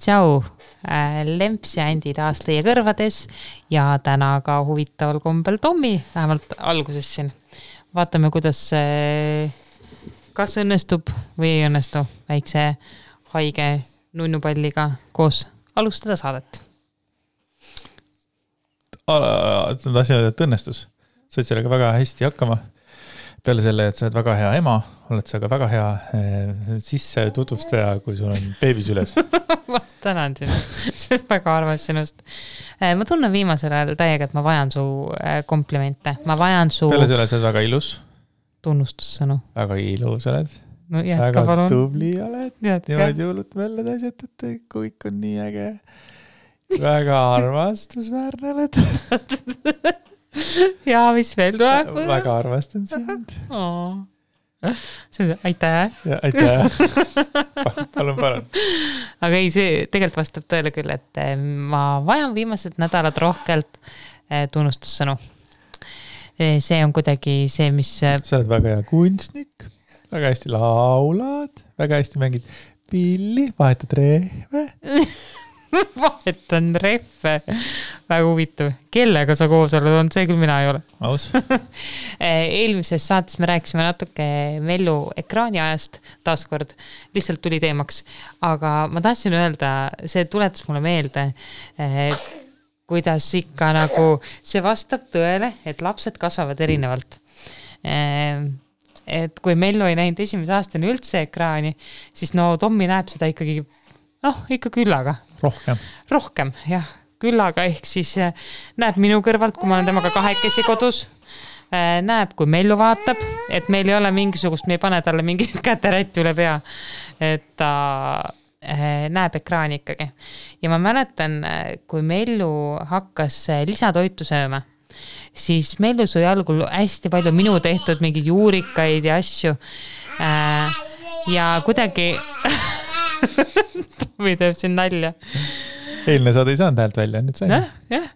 tšau, Lemps ja Andi taas teie kõrvades ja täna ka huvitaval kombel Tommi, vähemalt alguses siin. vaatame, kuidas, kas õnnestub või ei õnnestu väikse haige nunnupalliga koos alustada saadet. tahtsin öelda, et õnnestus, said sellega väga hästi hakkama peale selle, et sa oled väga hea ema, oled sa ka väga hea eh, sissetutvustaja, kui sul on beebi süles ma tänan sind, see on väga armas sinust. Eh, ma tunnen viimasel ajal täiega, et ma vajan su eh, komplimente, ma vajan su. peale selle, sa oled väga ilus. tunnustussõnu. väga ilus oled. no väga palun. tubli oled. niimoodi hullult välja et kõik on nii äge. väga armastusväärne oled ja mis veel tuleb? väga armastan sind oh.. see on, aitäh. aitäh palun, palun. aga ei, see tegelikult vastab tõele küll, et eh, ma vajan viimased nädalad rohkelt eh, tunnustussõnu. Eh, see on kuidagi see, mis. sa oled väga hea kunstnik, väga hästi laulad, väga hästi mängid pilli, vahetad rehve vahetan rehve. väga huvitav, kellega sa koos oled olnud, see küll mina ei ole. aus eelmises saates me rääkisime natuke Mellu ekraaniajast, taaskord lihtsalt tuli teemaks. aga ma tahtsin öelda, see tuletas mulle meelde eh, kuidas ikka nagu see vastab tõele, et lapsed kasvavad erinevalt eh, et kui Mellu ei näinud esimese aastani üldse ekraani, siis no Tommi näeb seda ikkagi noh, ikka küllaga. Rohkem. rohkem jah, küllaga ehk siis äh, näeb minu kõrvalt, kui ma olen temaga kahekesi kodus äh,. näeb, kui Mellu vaatab, et meil ei ole mingisugust, me ei pane talle mingit käterätti üle pea. et ta äh, näeb ekraani ikkagi. ja ma mäletan, kui Mellu hakkas lisatoitu sööma siis Mellu sõi algul hästi palju minu tehtud mingeid juurikaid ja asju ja kuidagi Tommi teeb siin nalja. eelmine saade ei saanud häält välja, nüüd sai. jah, jah,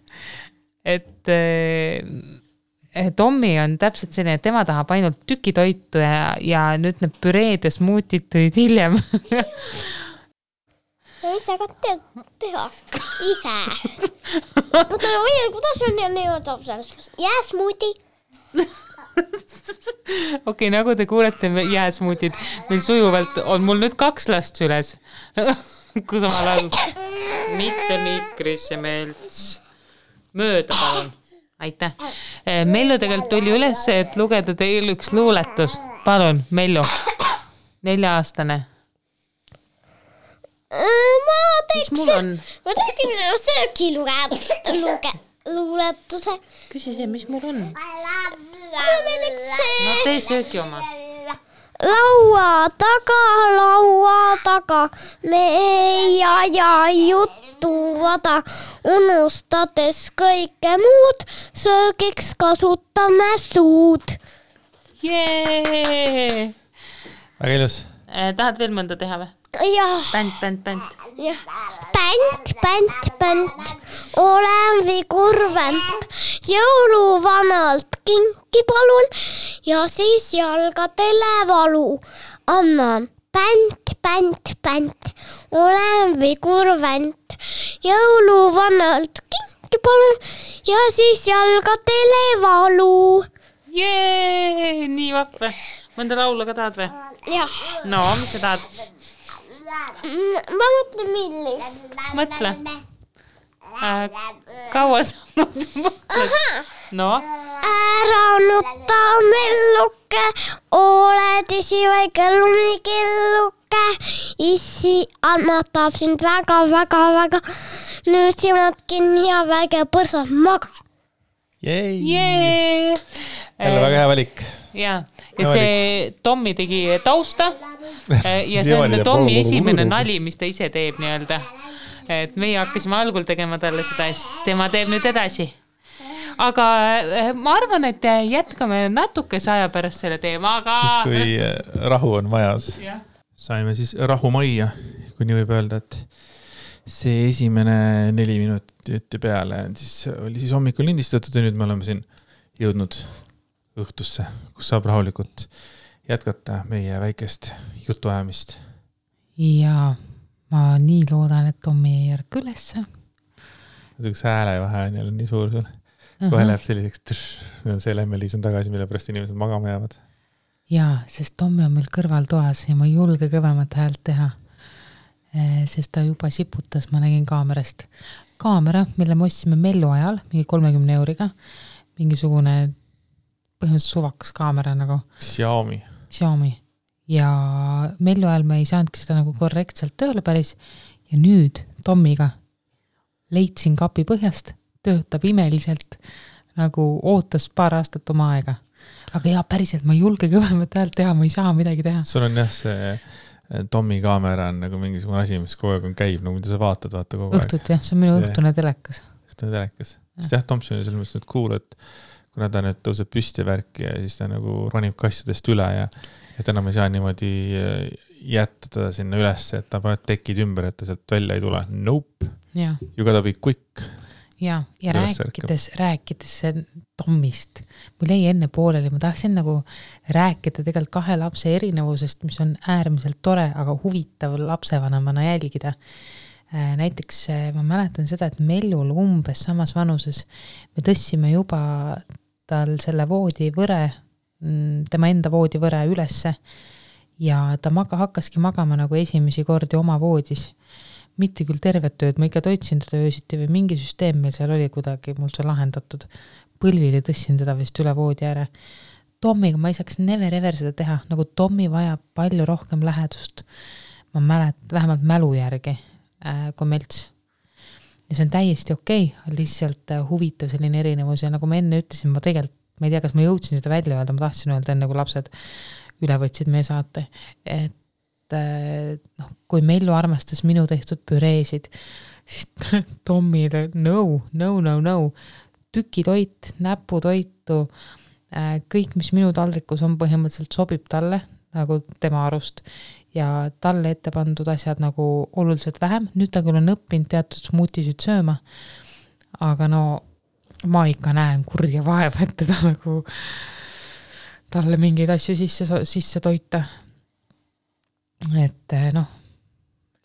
et äh, Tommi on täpselt selline, et tema tahab ainult tükitoitu ja, ja nüüd need püreed ja smuutid tulid hiljem. Sa ise ka tead teha, ise. oota, või kuidas on sellest, jääsmuuti okei okay,, nagu te kuulete, jääsmuutid, meil sujuvalt on mul nüüd kaks last süles kui samal ajal mitte mikrisse melts, mööda palun, aitäh. Eh, Mellu tegelikult tuli üles, et lugeda teile üks luuletus, palun, Mellu, nelja-aastane. ma on? ma tahtsin sööki lugeda, luge-, luuletuse. küsi see, mis mul on? no tee söögi oma. Laua taga, laua taga, me ei aja juttu vada, unustades kõike muud, söögiks kasutame suud. väga ilus eh,. tahad veel mõnda teha või? Jah. bänd, bänd, bänd. jah. bänd, bänd, bänd, olen vigur vänt, jõuluvanalt kinki palun ja siis jalgadele valu annan. bänd, bänd, bänd, olen vigur vänt, jõuluvanalt kinki palun ja siis jalgadele valu. Jee, nii vahva. mõnda laulu ka tahad või? jah. no, mis sa tahad? Ma mõtlen, millist. mõtle äh,. kaua sa mõtled? no. ära nuta, melluke, oled isiväike lumikilluke. issi annatab sind väga-väga-väga. nüüd silmad kinni ja väike põrsas maga. jälle väga hea valik. ja, ja see Tommi tegi tausta ja see on Tommi esimene nali, mis ta ise teeb nii-öelda. et meie hakkasime algul tegema talle seda ja siis tema teeb nüüd edasi. aga eh, ma arvan, et jätkame natukese aja pärast selle teemaga. siis, kui eh, rahu on majas. saime siis rahu majja, kui nii võib öelda, et see esimene neli minutit peale, siis oli siis hommikul lindistatud ja nüüd me oleme siin jõudnud õhtusse, kus saab rahulikult jätkata meie väikest jutuajamist. ja ma nii loodan, et Tommi ei ärka ülesse. niisuguse häälevahe on jälle nii suur sul. kohe läheb selliseks, see Lemmeliis on tagasi, mille pärast inimesed magama jäävad. jaa, sest Tommi on meil kõrval toas ja ma ei julge kõvemat häält teha. sest ta juba siputas, ma nägin kaamerast. kaamera, mille me ostsime Mellu ajal, mingi kolmekümne euriga, mingisugune põhimõtteliselt suvakas kaamera nagu. Xiaomi. Xiaomi ja Mellu ajal me ei saanudki seda nagu korrektselt tööle päris ja nüüd Tommiga leidsin kapi põhjast, töötab imeliselt, nagu ootas paar aastat oma aega. aga jaa, päriselt, ma ei julge kõvemat häält teha, ma ei saa midagi teha. sul on jah, see eh, Tommi kaamera on nagu mingisugune asi, mis kogu aeg on käib, no mida sa vaatad, vaata kogu aeg. õhtuti jah, see on minu õhtune telekas. õhtune telekas, sest jah, Tomson on selles mõttes nüüd cool, et kuna ta nüüd tõuseb püsti värki ja siis ta nagu ronib kassidest üle ja et enam ei saa niimoodi äh, jätta teda sinna ülesse, et ta paneb tekid ümber, et ta sealt välja ei tule. Nope. You gotta be quick. ja, ja rääkides, rääkides Tommist, mul jäi enne pooleli, ma tahtsin nagu rääkida tegelikult kahe lapse erinevusest, mis on äärmiselt tore, aga huvitav lapsevanemana jälgida äh, näiteks äh, ma mäletan seda, et Mellul umbes samas vanuses me tõstsime juba tal selle voodivõre Mm, tema enda voodivõre ülesse ja ta maga-, hakkaski magama nagu esimesi kordi oma voodis. mitte küll tervet ööd, ma ikka toitsin teda öösiti või mingi süsteem meil seal oli kuidagi mul see lahendatud. põlvili tõstsin teda vist üle voodi ääre. Tommiga ma ei saaks never ever seda teha, nagu Tommi vajab palju rohkem lähedust. ma mäletan, vähemalt mälu järgi äh, kui Melts ja see on täiesti okei okay,, lihtsalt äh, huvitav selline erinevus ja nagu ma enne ütlesin, ma tegelikult ma ei tea, kas ma jõudsin seda välja öelda, ma tahtsin öelda enne, kui lapsed üle võtsid meie saate, et eh, noh, kui Mellu armastas minu tehtud püreesid, siis Tommile no, no, no, no, tükitoit, näputoitu, eh, kõik, mis minu taldrikus on, põhimõtteliselt sobib talle nagu tema arust ja talle ette pandud asjad nagu oluliselt vähem, nüüd ta küll on õppinud teatud smuutisid sööma, aga no ma ikka näen kurja vaeva, et teda nagu, talle mingeid asju sisse, sisse toita. et eh, noh,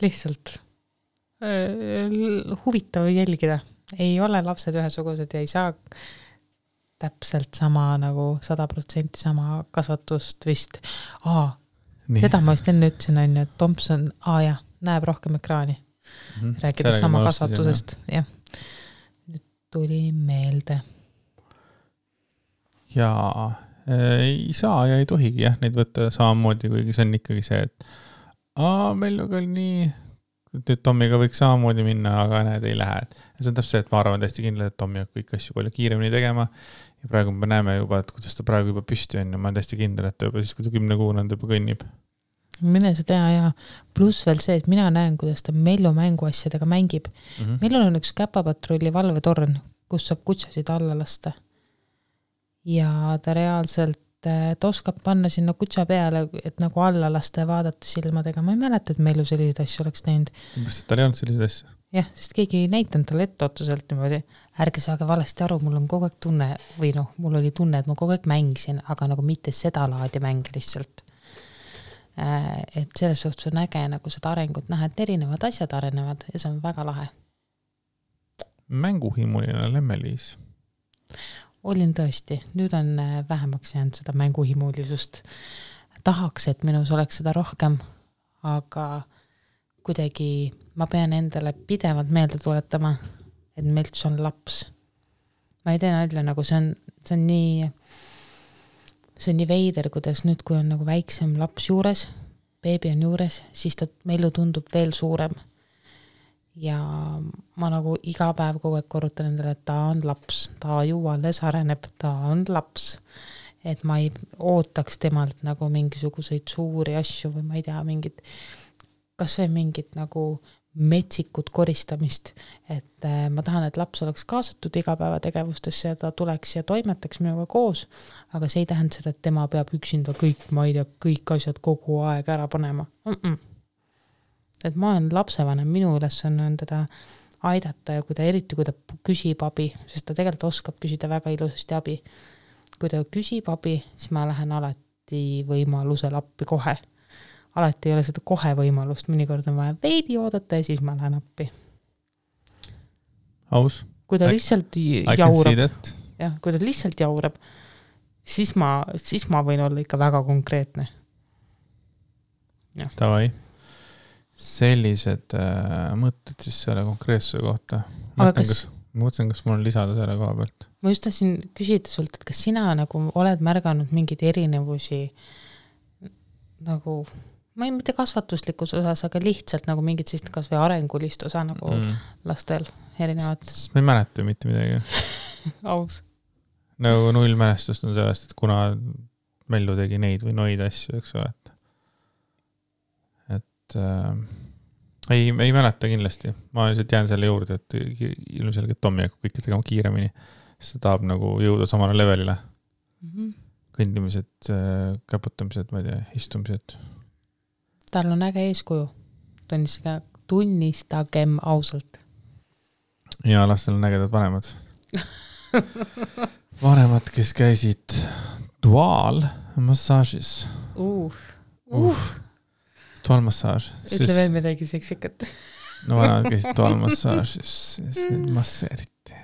lihtsalt äh, huvitav jälgida, ei ole lapsed ühesugused ja ei saa täpselt sama nagu sada protsenti sama kasvatust vist. aa, seda ma vist enne ütlesin, on ju, et Tomson, aa jah, näeb rohkem ekraani mm. -hmm. rääkides sama kasvatusest, jah tuli meelde. jaa, ei saa ja ei tohigi jah, neid võtta samamoodi, kuigi see on ikkagi see, et aa, meil oli nii, nüüd Tommiga võiks samamoodi minna, aga näed, ei lähe. ja see on täpselt see, et ma arvan täiesti kindlalt, et Tommi hakkab kõiki asju palju kiiremini tegema. Ja praegu me näeme juba, et kuidas ta praegu juba püsti on ja ma olen täiesti kindel, et ta juba siis, kui ta kümnekuune on, ta juba kõnnib mine sa tea ja pluss veel see, et mina näen, kuidas ta Mellu mänguasjadega mängib mm. -hmm. Mellul on üks käpapatrulli valvetorn, kus saab kutsusid alla lasta. ja ta reaalselt, äh, ta oskab panna sinna kutsa peale, et nagu alla lasta ja vaadata silmadega, ma ei mäleta, et Mellu selliseid asju oleks teinud. kas tal ei olnud selliseid asju? jah, sest keegi ei näidanud talle etteotsaselt niimoodi, ärge saage valesti aru, mul on kogu aeg tunne või noh, mul oli tunne, et ma kogu aeg mängisin, aga nagu mitte sedalaadi mänge lihtsalt Äh, et selles suhtes on äge nagu seda arengut näha, et erinevad asjad arenevad ja see on väga lahe. mänguhimuline Lemmeliis? olin tõesti, nüüd on äh, vähemaks jäänud seda mänguhimulisust. tahaks, et minus oleks seda rohkem, aga kuidagi ma pean endale pidevalt meelde tuletama, et Melts on laps. ma ei tee nalja, nagu see on, see on nii see on nii veider, kuidas nüüd, kui on nagu väiksem laps juures, beebi on juures, siis ta, Mellu tundub veel suurem. ja ma nagu iga päev kogu aeg korrutan endale, et ta on laps, ta ju alles areneb, ta on laps. et ma ei ootaks temalt nagu mingisuguseid suuri asju või ma ei tea, mingit, kas või mingit nagu metsikut koristamist, et äh, ma tahan, et laps oleks kaasatud igapäevategevustesse ja ta tuleks ja toimetaks minuga koos, aga see ei tähenda seda, et tema peab üksinda kõik, ma ei tea, kõik asjad kogu aeg ära panema mm. -mm. et ma olen lapsevanem, minu ülesanne on teda aidata ja kui ta, eriti kui ta küsib abi, sest ta tegelikult oskab küsida väga ilusasti abi. kui ta küsib abi, siis ma lähen alati võimalusel appi kohe alati ei ole seda kohe võimalust, mõnikord on vaja veidi oodata ja siis ma lähen appi. aus. kui ta lihtsalt jaurab, jah, kui ta lihtsalt jaurab, siis ma, siis ma võin olla ikka väga konkreetne. Davai, sellised äh, mõtted siis selle konkreetsuse kohta. aga kas ma mõtlesin, kas mul on lisada selle koha pealt. ma just tahtsin küsida sult, et kas sina nagu oled märganud mingeid erinevusi nagu, ma ei, mitte kasvatuslikus osas, aga lihtsalt nagu mingit sellist kasvõi arengulist osa nagu mm. lastel erinevat? ma ei mäleta mitte midagi aus. nagu null mälestust on sellest, et kuna Mellu tegi neid või noid asju, eks ole, et, et äh, ei, ei mäleta kindlasti, ma lihtsalt jään selle juurde, et ilmselgelt Tommy hakkab kõike tegema kiiremini, sest ta tahab nagu jõuda samale levelile mm. -hmm. kõndimised, äh, käputamised, ma ei tea, istumised. Tal on äge eeskuju, tunnistage, tunnistagem ausalt. ja lastel on ägedad vanemad vanemad, kes käisid duaalmassaažis uh.. Uh toalmassaaž. ütle veel midagi seksikat. no vanad käisid toalmassaažis, siis neid masseeriti.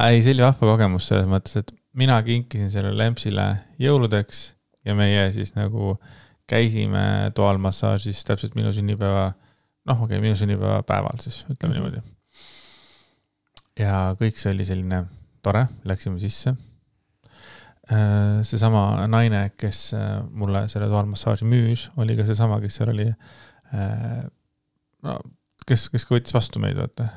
ei, see oli vahva kogemus selles mõttes, et mina kinkisin sellele Lempsile jõuludeks ja meie siis nagu käisime toalmassaažis täpselt minu sünnipäeva, noh, okei okay,, minu sünnipäeva päeval siis, ütleme mm -hmm. niimoodi. ja kõik see oli selline tore, läksime sisse Äh, seesama naine, kes äh, mulle selle toalmassaaži müüs, oli ka seesama, kes seal oli. Äh, no kes, kes ka võttis vastu meid, vaata.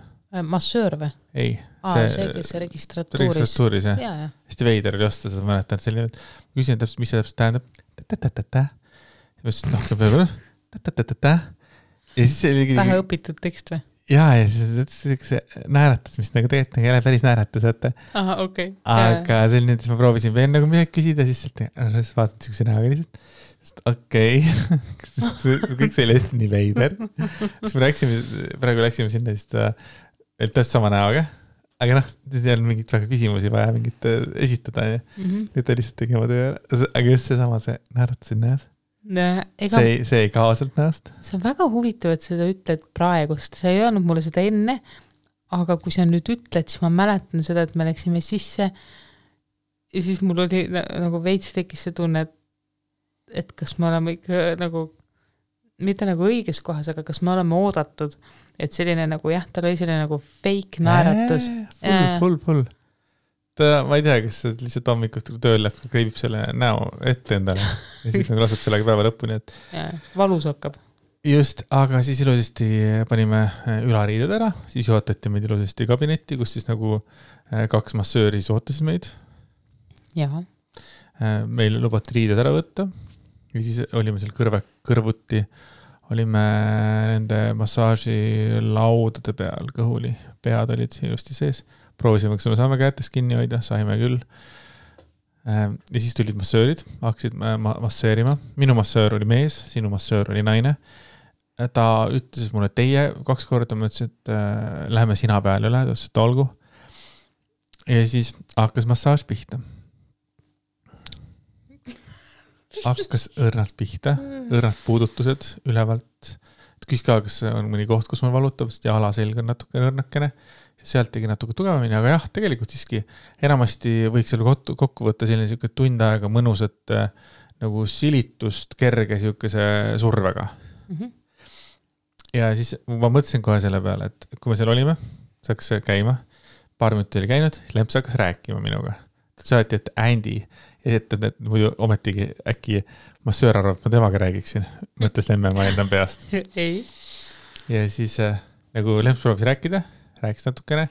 massöör või? ei. see, see, kes registratuuris. registratuuris jah ja, ja.. hästi veider oli osta seda, mäletan, et selline, küsin täpselt, mis see täpselt tähendab. Siis ma ütlesin, noh, see peab. ja siis see oligi. vähe õpitud tekst või? ja, ja siis siukse naeratas, mis nagu tegelikult nagu ei ole päris naeratus, vaata. ahah, okei okay.. aga oli et siis ma proovisin veel nagu midagi küsida, siis sealt, siis vaatasin siukse näoga lihtsalt. okei okay. kõik see oli hästi nii veider. siis me läksime, praegu läksime sinna siis ta, täpselt sama näoga. aga noh, ei olnud mingit väga küsimusi vaja mingit äh, esitada, onju. Mhm. nüüd ta lihtsalt tegi oma töö ära, aga just seesama, see naeratus oli näos Ega, see ei, see ei kao sealt näost. see on väga huvitav, et sa seda ütled praegust, sa ei öelnud mulle seda enne, aga kui sa nüüd ütled, siis ma mäletan seda, et me läksime sisse. Ja siis mul oli nagu veits tekkis see tunne, et et kas me oleme ikka nagu, mitte nagu õiges kohas, aga kas me oleme oodatud, et selline nagu jah, tal oli selline nagu fake naeratus. full, full, full ma ei tea, kas lihtsalt hommikust tööl läheb, kleebib selle näo ette endale ja siis nagu laseb sellega päeva lõpuni, et. valus hakkab. just, aga siis ilusasti panime äh, ülariided ära, siis juhatati meid ilusasti kabinetti, kus siis nagu äh, kaks massööri siis ootasid meid. Äh, meil lubati riided ära võtta ja siis olime seal kõrve, kõrvuti, olime nende massaažilaudade peal kõhuli, pead olid ilusti sees proovisime, kas me saame kätest kinni hoida, saime küll. Ehm, ja siis tulid massöörid, hakkasid ma masseerima, minu massöör oli mees, sinu massöör oli naine. ta ütles mulle teie kaks korda, ma ütlesin, et äh, läheme sina peale üle, ta ütles, et olgu. ja siis hakkas massaaž pihta. hakkas õrnalt pihta, õrnad puudutused ülevalt. Küsis ka, kas on mõni koht, kus mul valutab, sest jala selg on natuke õrnakene sealt tegi natuke tugevamini, aga jah, tegelikult siiski enamasti võiks selle kokku võtta selline sihuke tund aega mõnusat äh, nagu silitust kerge sihukese survega mm. -hmm. ja siis ma mõtlesin kohe selle peale, et kui me seal olime, see hakkas käima, paar minutit oli käinud, siis Lemps hakkas rääkima minuga. Saati, et Andy ja et, et muidu ometigi äkki massöör arvab, et ma temaga räägiksin, mõtles Lemme, ma eeldan peast. ei. ja siis äh, nagu Lemps proovis rääkida rääkis natukene,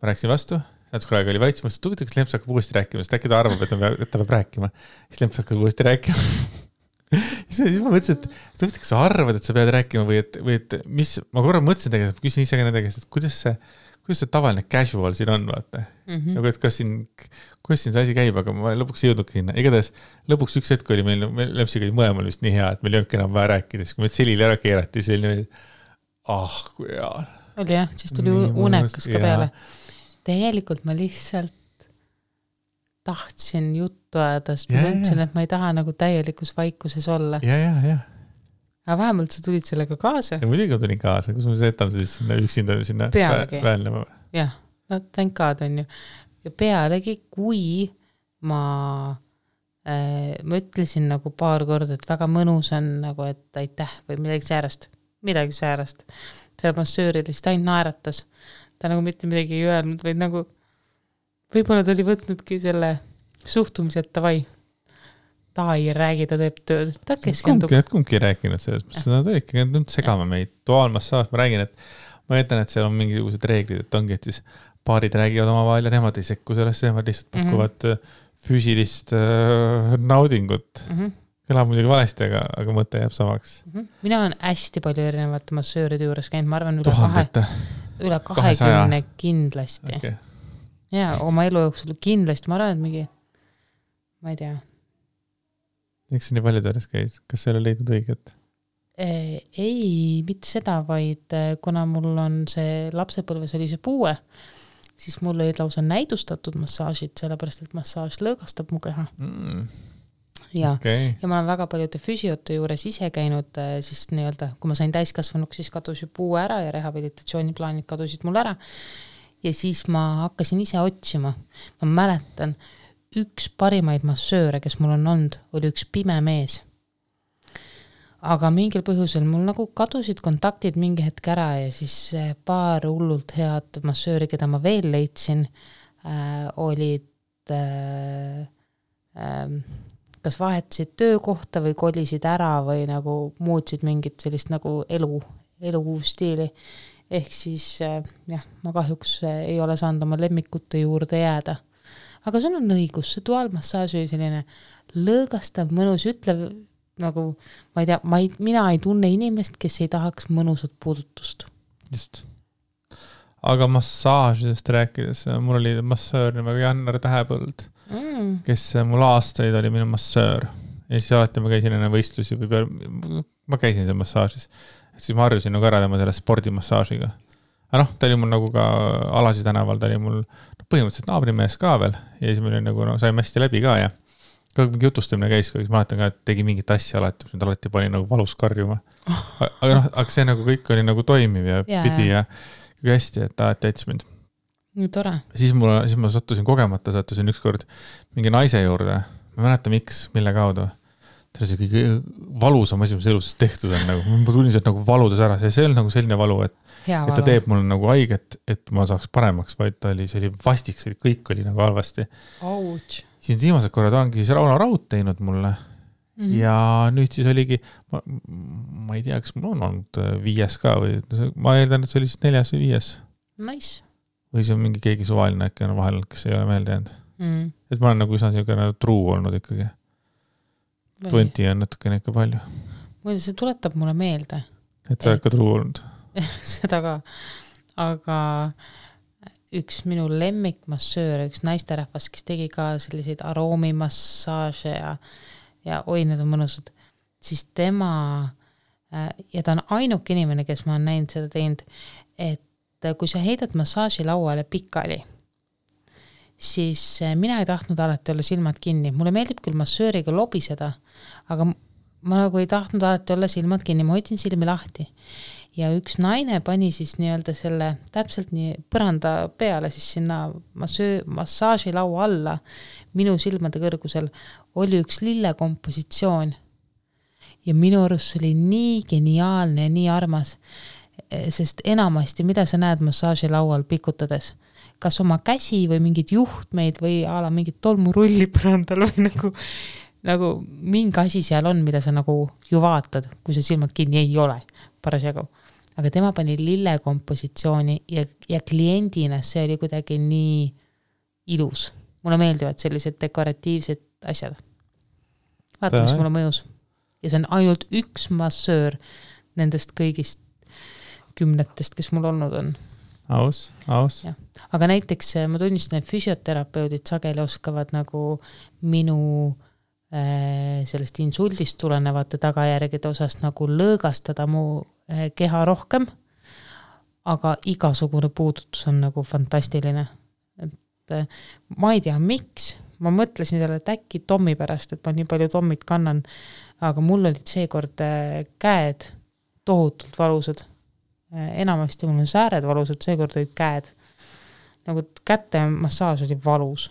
ma rääkisin vastu, natuke aega oli vaikus, ma mõtlesin, et huvitav, kas Lemps hakkab uuesti rääkima, sest äkki ta arvab, et ta peab, et ta peab rääkima. siis Lemps hakkab uuesti rääkima siis ma mõtlesin, et, huvitav, kas sa arvad, et sa pead rääkima või et, või et mis, ma korra mõtlesin tegelikult, küsin ise ka nende käest, et kuidas see, kuidas see tavaline casual siin on, vaata mm. -hmm. nagu, et kas siin, kuidas siin see asi käib, aga ma lõpuks ei jõudnudki sinna, igatahes lõpuks üks hetk oli meil, meil Lempsiga oli mõlemal vist nii hea, et meil ei olnudki enam vaja rääkida, siis kui me selili ära keerati, siis oli niimoodi, ah kui hea oli jah, siis tuli Nii unekas ka peale. tegelikult ma lihtsalt tahtsin juttu ajada, sest ma tundsin, et ma ei taha nagu täielikus vaikuses olla. ja, ja, ja, aga vähemalt sa tulid sellega kaasa. muidugi ma tulin kaasa, kus ma jätan siis sinna üksinda sinna Pealegi. vä- väänlema. jah, no thank god on ju. ja pealegi, kui ma äh,, ma ütlesin nagu paar korda, et väga mõnus on nagu, et aitäh või midagi säärast, midagi säärast. see massöör lihtsalt ainult naeratas. ta nagu mitte midagi ei öelnud, vaid nagu võib-olla ta oli võtnudki selle suhtumise, et davai, ta ei räägi, ta teeb tööd, ta keskendub kumbki, kumbki ei rääkinud selles mõttes, nad olidki nüüd segama meid, duaalmassaaž, ma räägin, et ma ütlen, et seal on mingisugused reeglid, et ongi, et siis paarid räägivad omavahel ja nemad ei sekku sellesse, nemad lihtsalt Mhm. pakuvad mm -hmm. füüsilist äh, naudingut. mm. -hmm. kõlab muidugi valesti, aga, aga mõte jääb samaks. mina olen hästi palju erinevate massööride juures käinud, ma arvan üle kahe, tuhandete, üle kahesaja. kahekümne kindlasti okay. ja oma elu jooksul kindlasti, ma arvan, et mingi, ma ei tea, miks sa nii paljude juures käid, kas sa ei ole leidnud õiget? ei, mitte seda, vaid eh, kuna mul on see lapsepõlves oli see puue, siis mul olid lausa näidustatud massaažid, sellepärast et massaaž lõõgastab mu keha ja okei, ja ma olen väga paljude füsiote juures ise käinud äh, siis nii-öelda, kui ma sain täiskasvanuks, siis kadus ju puue ära ja rehabilitatsiooniplaanid kadusid mul ära. ja siis ma hakkasin ise otsima. ma mäletan, üks parimaid massööre, kes mul on olnud, oli üks pime mees. aga mingil põhjusel mul nagu kadusid kontaktid mingi hetk ära ja siis paar hullult head massööri, keda ma veel leidsin äh,, olid äh, äh, kas vahetasid töökohta või kolisid ära või nagu muutsid mingit sellist nagu elu, elustiili. ehk siis äh, jah, ma kahjuks äh, ei ole saanud oma lemmikute juurde jääda. Aga sul on õigus, see duaalmassaaž oli selline lõõgastav, mõnus, ütlev nagu ma ei tea, ma ei, mina ei tunne inimest, kes ei tahaks mõnusat puudutust. just. aga massaažidest rääkides, mul oli massöör nimega Jannar Tähepõld, Mm. kes mul aastaid oli minu massöör ja siis alati ma käisin enne võistlusi või peale, ma käisin seal massaažis. siis ma harjusin nagu ära tema selle spordimassaažiga. Aga noh, ta oli mul nagu ka Alasi tänaval, ta oli mul noh, põhimõtteliselt naabrimees ka veel ja siis me oli nagu no saime hästi läbi ka ja kogu mingi jutustamine käis, siis mäletan ka, et tegi mingit asja alati, mis mind alati pani nagu valus karjuma. aga noh, aga see nagu kõik oli nagu toimiv ja, ja pidi ja kõik hästi, et alati aitas mind tore. siis mul, siis ma sattusin kogemata, sattusin ükskord mingi naise juurde, ma ei mäleta, miks, mille kaudu. See oli see kõige valusam asi, mis elus tehtud on nagu, ma tulin sealt nagu valudes ära, see ei olnud nagu selline valu, et, et ta teeb mulle nagu haiget, et ma saaks paremaks, vaid ta oli, see oli vastik, see oli, kõik oli nagu halvasti. Siis need viimased korrad ongi siis Rauno Raud teinud mulle mm -hmm. ja nüüd siis oligi, ma, ma ei tea, kas mul on olnud äh, viies ka või ma eeldan, et see oli siis neljas või viies Nice või see on mingi keegi suvaline äkki on vahel, kes ei ole meelde jäänud. mm.. et ma olen nagu üsna niisugune true olnud ikkagi. Twenty on natukene ikka palju, muide, see tuletab mulle meelde et sa oled ka true olnud. seda ka, aga üks minu lemmikmassööre, üks naisterahvas, kes tegi ka selliseid aroomimassaaže ja, ja oi, need on mõnusad, siis tema äh, ja ta on ainuke inimene, kes ma olen näinud seda teinud, et kui sa heidad massaažilauale pikali, siis äh, mina ei tahtnud alati olla silmad kinni, mulle meeldib küll massööriga lobiseda, aga ma nagu ei tahtnud alati olla silmad kinni, ma hoidsin silmi lahti. Ja üks naine pani siis nii-öelda selle täpselt nii põranda peale siis sinna massöö-, massaažilaua alla minu silmade kõrgusel. Oli üks lillekompositsioon. ja minu arust see oli nii geniaalne ja nii armas, sest enamasti, mida sa näed massaažilaual pikutades, kas oma käsi või mingeid juhtmeid või a la mingit tolmurulli põrandal või nagu, nagu mingi asi seal on, mida sa nagu ju vaatad, kui sa silmad kinni ei ole parasjagu. aga tema pani lillekompositsiooni ja, ja kliendina see oli kuidagi nii ilus. mulle meeldivad sellised dekoratiivsed asjad. vaata, mis mulle mõjus. ja see on ainult üks massöör nendest kõigist kümnetest, kes mul olnud on. aus, aus. Aga näiteks äh, ma tunnistan, et füsioterapeudid sageli oskavad nagu minu äh, sellest insuldist tulenevate tagajärgede osas nagu lõõgastada mu äh, keha rohkem. aga igasugune puudutus on nagu fantastiline. et äh, ma ei tea, miks, ma mõtlesin selle, et äkki Tommi pärast, et ma nii palju Tommit kannan, aga mul olid seekord äh, käed tohutult valusad. Enamasti mul on sääred valusad, seekord olid käed. nagu käte massaaž oli valus.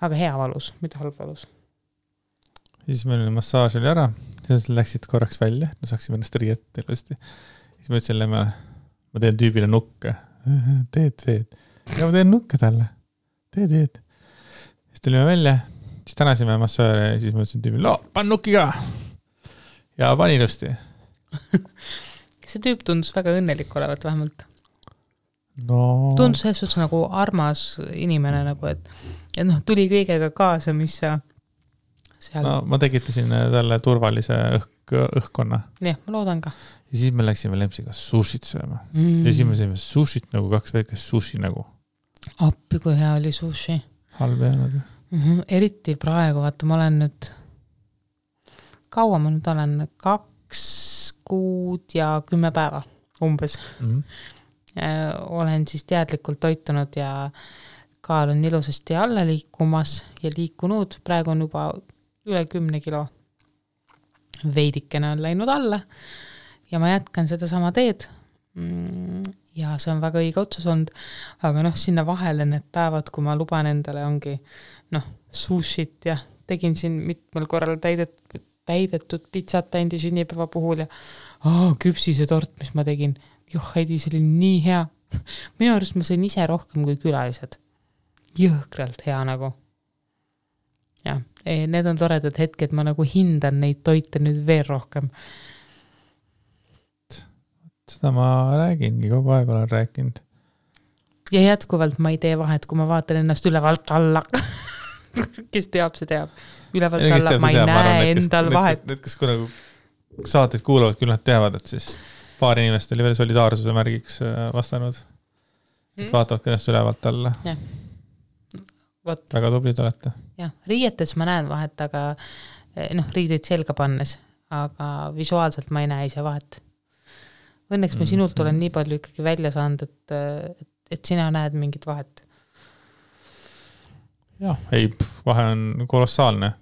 aga hea valus, mitte halb valus. siis meil oli massaaž oli ära, siis läksid korraks välja, et me saaksime ennast riietada ilusti. siis ma ütlesin Lemmele, ma teen tüübile nukke. teed, teed. ja ma teen nukke talle. tee, teed. siis tulime välja, siis tänasime massööri ja siis ma ütlesin tüübile, no pann nuki ka. ja pani ilusti see tüüp tundus väga õnnelik olevat vähemalt no.. tundus selles suhtes nagu armas inimene nagu, et, et noh, tuli kõigega kaasa, mis sa seal. no ma tekitasin talle turvalise õhk, õhkkonna. jah, ma loodan ka. ja siis me läksime Lempsiga sushit sööma mm.. ja siis me sõime sushit nagu kaks väikest sushi nägu. appi, kui hea oli sushi. halb ei olnud mm. -hmm. eriti praegu, vaata, ma olen nüüd, kaua ma nüüd olen, kaks kuud ja kümme päeva umbes mm. -hmm. olen siis teadlikult toitunud ja kaal on ilusasti alla liikumas ja liikunud, praegu on juba üle kümne kilo. veidikene on läinud alla ja ma jätkan sedasama teed. Mm, ja see on väga õige otsus olnud, aga noh, sinna vahele need päevad, kui ma luban endale, ongi noh, sushit ja tegin siin mitmel korral täidetud, täidetud pitsat Andi sünnipäeva puhul ja oh, küpsisetort, mis ma tegin. joh, Heidi, see oli nii hea. minu arust ma sain ise rohkem kui külalised. jõhkralt hea nagu. jah, need on toredad hetked, ma nagu hindan neid toite nüüd veel rohkem. seda ma räägingi, kogu aeg olen rääkinud. ja jätkuvalt ma ei tee vahet, kui ma vaatan ennast ülevalt alla kes teab, see teab. Ülevalt ja, alla, ma ei teab, näe arvan, endal kes, vahet. Need, kes nagu saateid kuulavad, küll nad teavad, et siis paar inimest oli veel solidaarsuse märgiks äh, vastanud mm.. et vaatavad ennast ülevalt alla. väga tublid olete. jah, riietes ma näen vahet, aga eh, noh, riideid selga pannes, aga visuaalselt ma ei näe ise vahet. Õnneks ma mm. sinult olen nii palju ikkagi välja saanud, et, et, et sina näed mingit vahet. jah, ei, vahe on kolossaalne.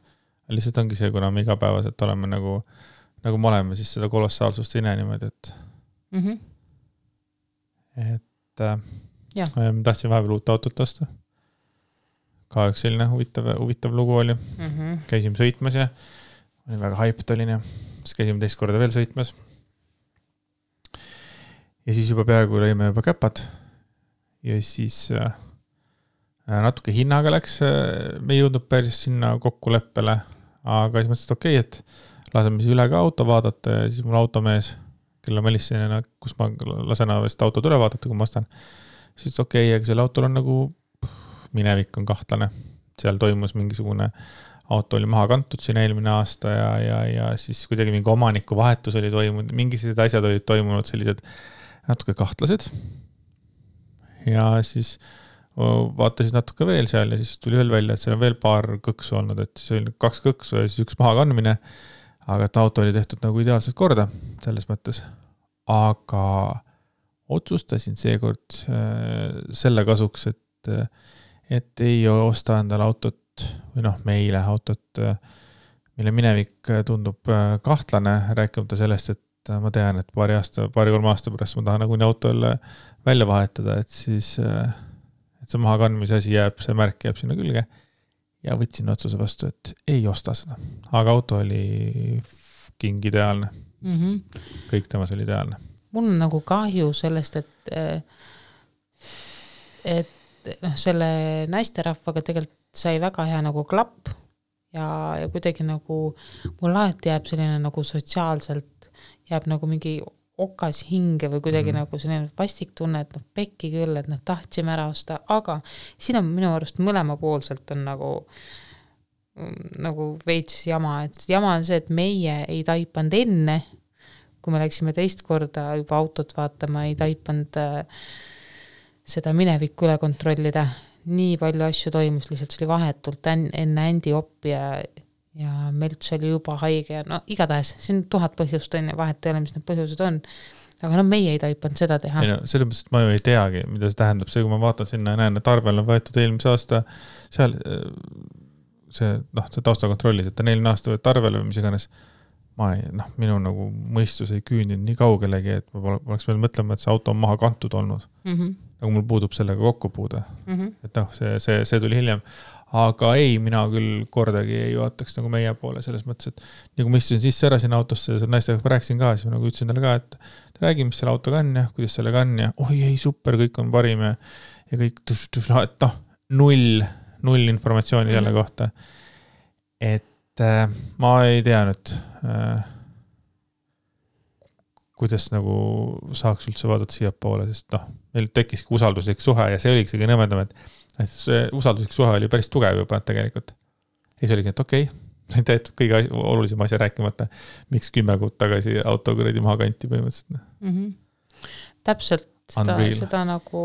Lihtsalt ongi see, kuna me igapäevaselt oleme nagu äh, nagu me oleme, siis seda kolossaalsust ei näe niimoodi, et mm. -hmm. et äh, äh ma tahtsin vahepeal uut autot osta. ka üks selline huvitav, huvitav lugu oli mm. -hmm. käisime sõitmas ja olin väga hyped olin ja siis käisime teist korda veel sõitmas. ja siis juba peaaegu lõime juba käpad. ja siis äh, natuke hinnaga läks, äh, me ei jõudnud päris sinna kokkuleppele, aga siis mõtlesin, et okei okay,, et laseme siis üle ka auto vaadata ja siis mul automees, kellele ma helistasin, kus ma lasen vist autod üle vaadata, kui ma ostan. siis ütles okei okay,, aga sellel autol on nagu, minevik on kahtlane. seal toimus mingisugune, auto oli maha kantud siin eelmine aasta ja, ja, ja siis kuidagi mingi omanikuvahetus oli toimunud, mingisugused asjad olid toimunud sellised natuke kahtlased. ja siis vaatasin natuke veel seal ja siis tuli veel välja, et seal on veel paar kõksu olnud, et siis oli kaks kõksu ja siis üks mahakandmine aga et auto oli tehtud nagu ideaalselt korda selles mõttes. aga otsustasin seekord äh, selle kasuks, et, et ei osta endale autot või noh, meile autot, mille minevik tundub äh, kahtlane, rääkimata sellest, et ma tean, et paari aasta, paari-kolme aasta pärast ma tahan nagunii auto jälle välja vahetada, et siis, äh, see mahakandmise asi jääb, see märk jääb sinna külge ja võtsin otsuse vastu, et ei osta seda. aga auto oli fucking ideaalne mm. -hmm. kõik temas oli ideaalne. mul on nagu kahju sellest, et, et noh, selle naisterahvaga tegelikult sai väga hea nagu klapp ja, ja kuidagi nagu mul alati jääb selline nagu sotsiaalselt jääb nagu mingi okas hinge või kuidagi mm. nagu selline vastik tunne, et noh, pekki küll, et noh, tahtsime ära osta, aga siin on minu arust mõlemapoolselt on nagu nagu veits jama, et jama on see, et meie ei taipanud enne, kui me läksime teist korda juba autot vaatama, ei taipanud äh, seda minevikku üle kontrollida. nii palju asju toimus, lihtsalt see oli vahetult enne Andy oppi ja ja Melts oli juba haige ja no igatahes, siin tuhat põhjust on ju, vahet ei ole, mis need põhjused on. aga no meie ei taipanud seda teha. ei no mõttes, et ma ju ei teagi, mida see tähendab, see, kui ma vaatan sinna ja näen, et arvel on võetud eelmise aasta seal see noh, see taustakontrollis, et ta on eelmine aasta võetud arvele või mis iganes. ma ei, noh, minu nagu mõistus ei küüninud nii kaugelegi, et ma oleks pidanud mõtlema, et see auto on maha kantud olnud mm. -hmm. nagu mul puudub sellega kokkupuude mm. -hmm. et noh, see, see, see tuli hiljem aga ei, mina küll kordagi ei vaataks nagu meie poole selles mõttes, et nii kui ma istusin sisse ära sinna autosse ja selle naistega rääkisin ka, siis ma nagu ütlesin talle ka, et räägi, mis selle autoga on ja kuidas sellega on ja oi ei, super, kõik on parim ja, ja kõik, et noh, null null informatsiooni selle mm. kohta. et äh, ma ei tea nüüd äh,, kuidas nagu saaks üldse vaadata siiapoole, sest noh, meil tekkiski usalduslik suhe ja see oligi kõige nõmedam, et, et see usalduslik suhe oli päris tugev juba tegelikult. ja siis oligi, et okei okay, tehtud kõige olulisema asja rääkimata, miks kümme kuud tagasi auto kuradi maha kanti põhimõtteliselt mm. -hmm. täpselt, seda, seda nagu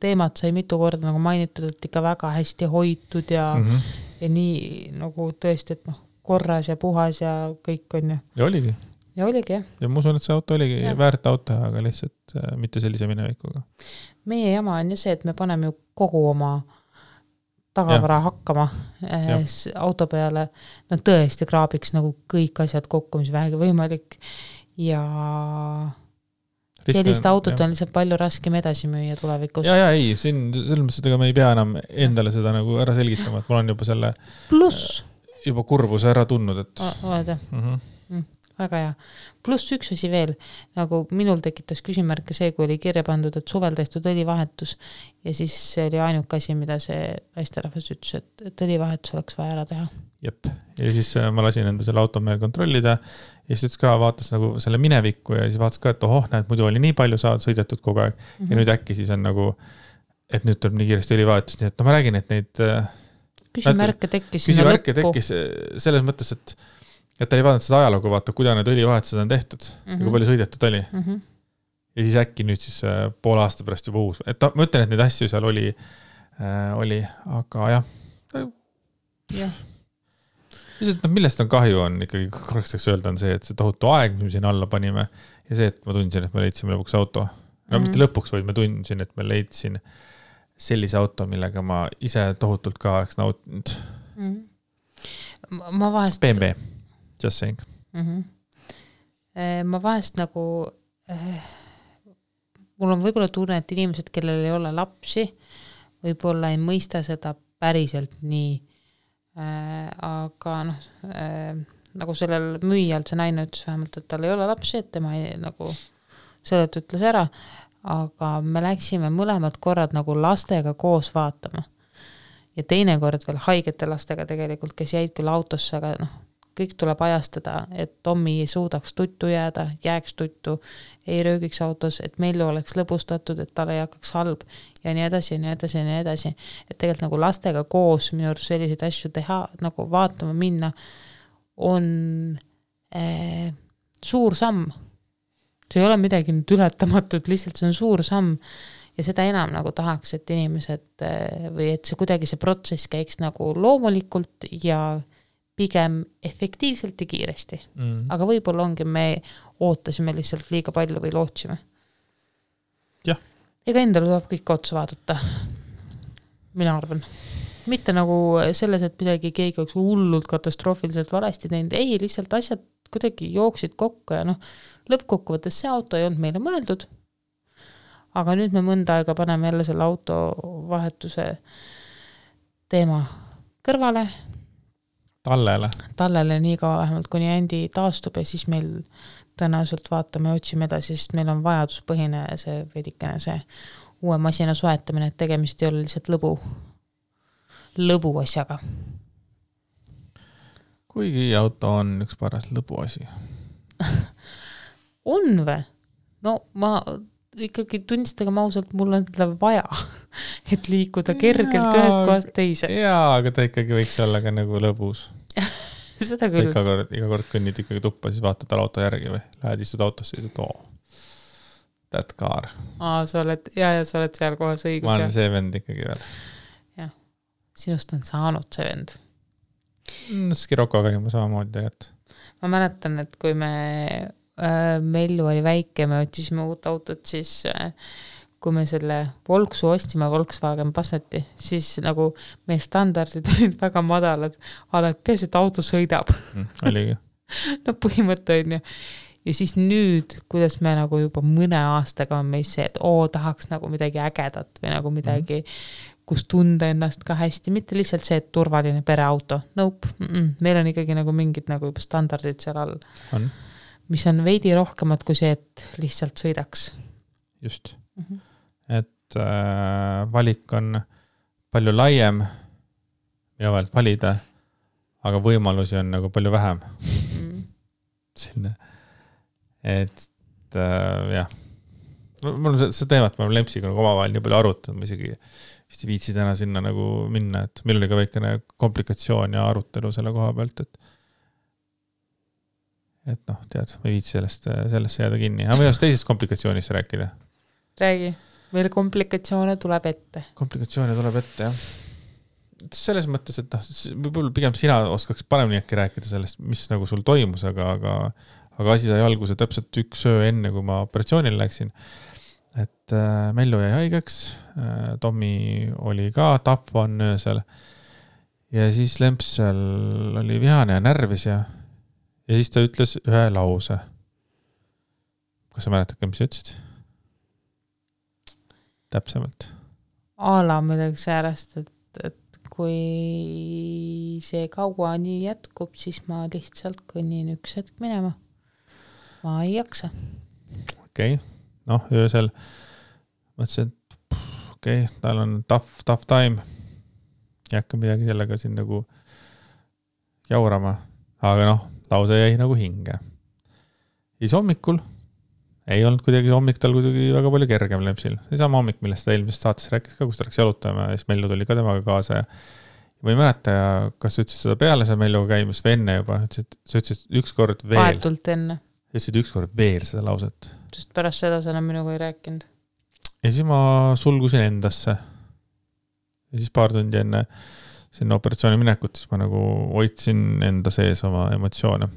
teemat sai mitu korda nagu mainitud, et ikka väga hästi hoitud ja mm, -hmm. ja nii nagu tõesti, et noh, korras ja puhas ja kõik on ju. ja oligi. Ja oligi jah. ja ma usun, et see auto oligi ja. väärt auto, aga lihtsalt äh, mitte sellise minevikuga. meie jama on ju see, et me paneme ju kogu oma tagavara ja. hakkama äh, auto peale, no tõesti kraabiks nagu kõik asjad kokku, mis vähegi võimalik ja sellist autot jah. on lihtsalt palju raskem edasi müüa tulevikus. ja, ja ei, siin selles mõttes, et ega me ei pea enam endale seda nagu ära selgitama, et mul on juba selle. pluss. juba kurbuse ära tundnud, et. oled jah väga hea. pluss üks asi veel, nagu minul tekitas küsimärke see, kui oli kirja pandud, et suvel tehtud õlivahetus ja siis see oli ainuke asi, mida see naisterahvas ütles, et, et õlivahetus oleks vaja ära teha. jep, ja siis äh, ma lasin enda selle auto meil kontrollida ja siis ka vaatas nagu selle minevikku ja siis vaatas ka, et ohoh, näed, muidu oli nii palju saad sõidetud kogu aeg mm -hmm. ja mhm. nüüd äkki siis on nagu, et nüüd tuleb nii kiiresti õlivahetus, nii et no ma räägin, et neid. Äh, küsimärke tekkis. küsimärke tekkis äh, selles mõttes, et, et ta ei vaadanud seda ajalugu, vaata, kuidas need õlivahetused on tehtud mm -hmm. ja kui mhm. palju sõidetud oli mm. -hmm. ja siis äkki nüüd siis äh, poole aasta pärast juba uus, et ma ütlen, et neid asju seal oli äh,, oli, aga jah. jah lihtsalt noh, millest on kahju, on ikkagi, korraks tahaks öelda, on see, et see tohutu aeg, mis me sinna alla panime ja see, et ma tundsin, et me leidsime lõpuks auto. no mm -hmm. mitte lõpuks, vaid ma tundsin, et ma leidsin sellise auto, millega ma ise tohutult ka oleks nautinud mm. -hmm. ma vahest. BMW, just saying mm. -hmm. ma vahest nagu äh,, mul on võib-olla tunne, et inimesed, kellel ei ole lapsi, võib-olla ei mõista seda päriselt nii Äh, aga noh äh,, nagu sellel müüjal see naine ütles vähemalt, et tal ei ole lapsi, et tema ei, nagu sellest ütles ära, aga me läksime mõlemad korrad nagu lastega koos vaatama. ja teinekord veel haigete lastega tegelikult, kes jäid küll autosse, aga noh, kõik tuleb ajastada, et Tommy ei suudaks tuttu jääda, jääks tuttu, ei röögiks autos, et Mellu oleks lõbustatud, et tal ei hakkaks halb ja nii edasi ja nii edasi ja nii edasi. et tegelikult nagu lastega koos minu arust selliseid asju teha, nagu vaatama minna, on äh, suur samm. see ei ole midagi nüüd ületamatut, lihtsalt see on suur samm ja seda enam nagu tahaks, et inimesed äh, või et see kuidagi see protsess käiks nagu loomulikult ja pigem efektiivselt ja kiiresti mm.. aga võib-olla ongi, me ootasime lihtsalt liiga palju või lootsime. jah. ega endale tuleb kõike otsa vaadata, mina arvan. mitte nagu selles, et midagi, keegi oleks hullult katastroofiliselt valesti teinud, ei, lihtsalt asjad kuidagi jooksid kokku ja noh, lõppkokkuvõttes see auto ei olnud meile mõeldud, aga nüüd me mõnda aega paneme jälle selle auto vahetuse teema kõrvale, tallele. tallele nii kaua vähemalt, kuni Andy taastub ja siis meil tõenäoliselt vaatame ja otsime edasi, sest meil on vajaduspõhine see veidikene see uue masina soetamine, et tegemist ei ole lihtsalt lõbu, lõbu asjaga. kuigi auto on üks paras lõbuasi on või? no ma ikkagi tunnistagem ausalt, mul on teda vaja, et liikuda kergelt jaa, ühest kohast teise. jaa, aga ta ikkagi võiks olla ka nagu lõbus seda küll. iga kord, iga kord kõnnid ikkagi tuppa, siis vaatad talle auto järgi või lähed istud autosse ütled, oo, that car. aa, sa oled, ja, ja sa oled seal kohas õigus. ma olen see vend ikkagi veel. jah, sinust on saanud see vend mm,. Skirokoga olime samamoodi tegelikult. ma mäletan, et kui me Mellu oli väike, me otsisime uut autot, siis äh, kui me selle Volksu ostsime, Volkswagen Passati, siis nagu meie standardid olid väga madalad, aga peaasi, et auto sõidab mm,. oligi no põhimõte on ju. ja siis nüüd, kuidas me nagu juba mõne aastaga on meis see, et oo, tahaks nagu midagi ägedat või nagu midagi mm, -hmm. kus tunda ennast ka hästi, mitte lihtsalt see, et turvaline pereauto, nope mm, -mm. meil on ikkagi nagu mingid nagu juba standardid seal all. Mis on veidi rohkemad kui see, et lihtsalt sõidaks. just. Mm. -hmm et äh, valik on palju laiem, mille vahelt valida, aga võimalusi on nagu palju vähem. Mm.. selline, et äh, jah, mul on seda teemat, me oleme Lempsiga nagu omavahel nii palju arutanud, ma isegi vist ei viitsi täna sinna nagu minna, et meil oli ka väikene komplikatsioon ja arutelu selle koha pealt, et et noh, tead, ma ei viitsi sellest, sellesse jääda kinni, aga võime teisest komplikatsioonist rääkida. räägi meil komplikatsioone tuleb ette. komplikatsioone tuleb ette, jah. selles mõttes, et noh, võib-olla pigem sina oskaks paremini äkki rääkida sellest, mis nagu sul toimus, aga, aga, aga asi sai alguse täpselt üks öö enne, kui ma operatsioonile läksin. et äh, Mellu jäi haigeks äh,, Tommy oli ka tapvan öösel. ja siis Lemps seal oli vihane ja närvis ja, ja siis ta ütles ühe lause. kas sa mäletad ka, mis sa ütlesid? täpsemalt? a la midagi säärast, et, et kui see kaua nii jätkub, siis ma lihtsalt kõnnin üks hetk minema. ma ei jaksa. okei okay., noh, öösel mõtlesin, et okei okay,, tal on tough, tough time. ei hakka midagi sellega siin nagu jaurama, aga noh, lause jäi nagu hinge. siis hommikul ei olnud kuidagi hommik tal kuidagi väga palju kergem Lepsil. seesama hommik, millest ta eelmises saates rääkis ka, kus ta läks jalutama ja siis Mellu tuli ka temaga kaasa ja ma ei mäleta, kas sa ütlesid seda peale seda Melluga käimist või enne juba, ütlesid, sa ütlesid ükskord veel. vahetult enne. ütlesid ükskord veel seda lauset. sest pärast seda sa enam minuga ei rääkinud. ja siis ma sulgusin endasse. ja siis paar tundi enne sinna operatsiooni minekut, siis ma nagu hoidsin enda sees oma emotsioone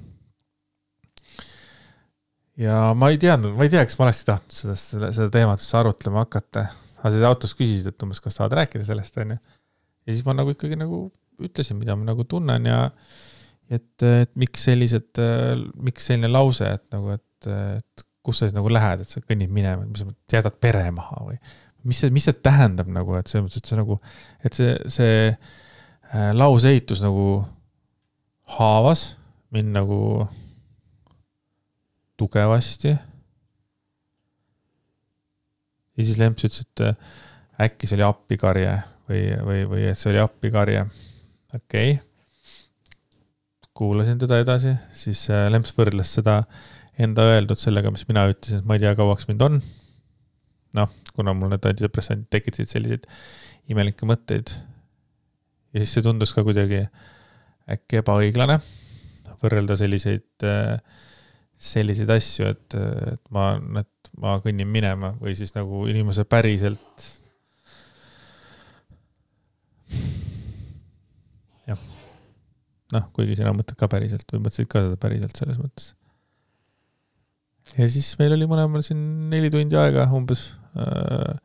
ja ma ei teadnud, ma ei tea, kas ma olekski tahtnud sellest, selle, seda teemat üldse arutlema hakata. aga sa autos küsisid, et umbes, kas tahad rääkida sellest, onju. ja siis ma nagu ikkagi nagu ütlesin, mida ma nagu tunnen ja et, et miks sellised, miks selline lause, et nagu, et, et kus sa siis nagu lähed, et sa kõnnid minema, mis sa jätad pere maha või mis see, mis see tähendab nagu, et selles mõttes, et see nagu, et see, see lauseehitus nagu haavas mind nagu tugevasti. ja siis Lemps ütles, et äh, äkki see oli appikarje või, või, või et see oli appikarje. okei okay.. kuulasin teda edasi, siis äh, Lemps võrdles seda enda öeldud sellega, mis mina ütlesin, et ma ei tea, kauaks mind on. noh, kuna mul need antidepressandid tekitasid selliseid imelikke mõtteid. Ja siis see tundus ka kuidagi äkki ebaõiglane võrrelda selliseid selliseid asju, et, et ma, et ma kõnnin minema või siis nagu inimese päriselt. jah, noh, kuigi sina mõtled ka päriselt või mõtlesid ka seda päriselt selles mõttes. ja siis meil oli mõlemal siin neli tundi aega umbes äh,.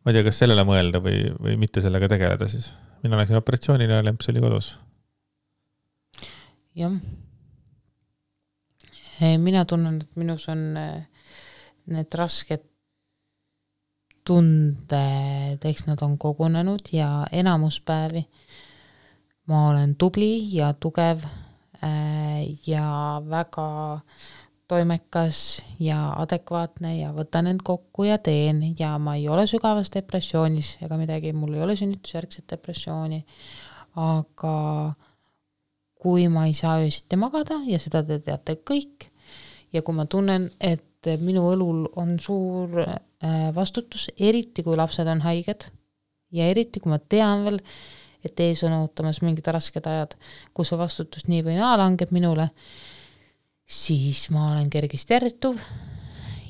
ma ei tea, kas sellele mõelda või, või mitte sellega tegeleda siis. Mina läksin operatsioonile ja Lemps oli kodus. jah mina tunnen, et minus on eh, need rasked tunded, eks nad on kogunenud ja enamus päevi ma olen tubli ja tugev eh, ja väga toimekas ja adekvaatne ja võtan end kokku ja teen. Ja ma ei ole sügavas depressioonis ega midagi, mul ei ole sünnitusjärgset depressiooni, aga kui ma ei saa öösiti magada ja seda te teate kõik, ja kui ma tunnen, et minu õlul on suur äh, vastutus, eriti kui lapsed on haiged ja eriti kui ma tean veel, et ees on ootamas mingid rasked ajad, kus see vastutus nii või naa langeb minule, siis ma olen kergesti ärrituv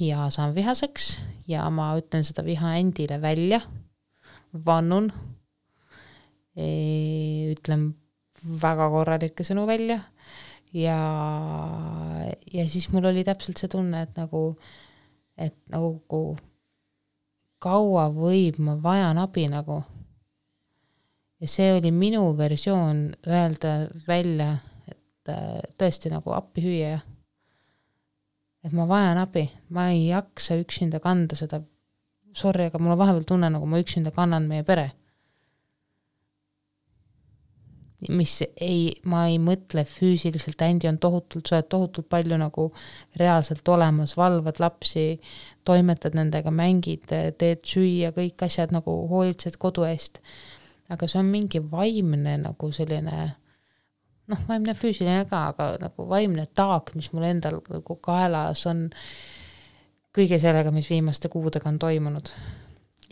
ja saan vihaseks ja ma ütlen seda viha endile välja, vannun, ütlen väga korralikke sõnu välja ja, ja siis mul oli täpselt see tunne, et nagu, et nagu kaua võib, ma vajan abi nagu. ja see oli minu versioon öelda välja, et äh, tõesti nagu appi hüüa. et ma vajan abi, ma ei jaksa üksinda kanda seda, sorry, aga mul on vahepeal tunne, nagu ma üksinda kannan meie pere mis ei, ma ei mõtle füüsiliselt, Andy on tohutult, sa oled tohutult palju nagu reaalselt olemas, valvad lapsi, toimetad nendega, mängid, teed süüa, kõik asjad nagu hoolitsed kodu eest. aga see on mingi vaimne nagu selline noh, vaimne, füüsiline ka, aga nagu vaimne taak, mis mul endal nagu kaelas on kõige sellega, mis viimaste kuudega on toimunud.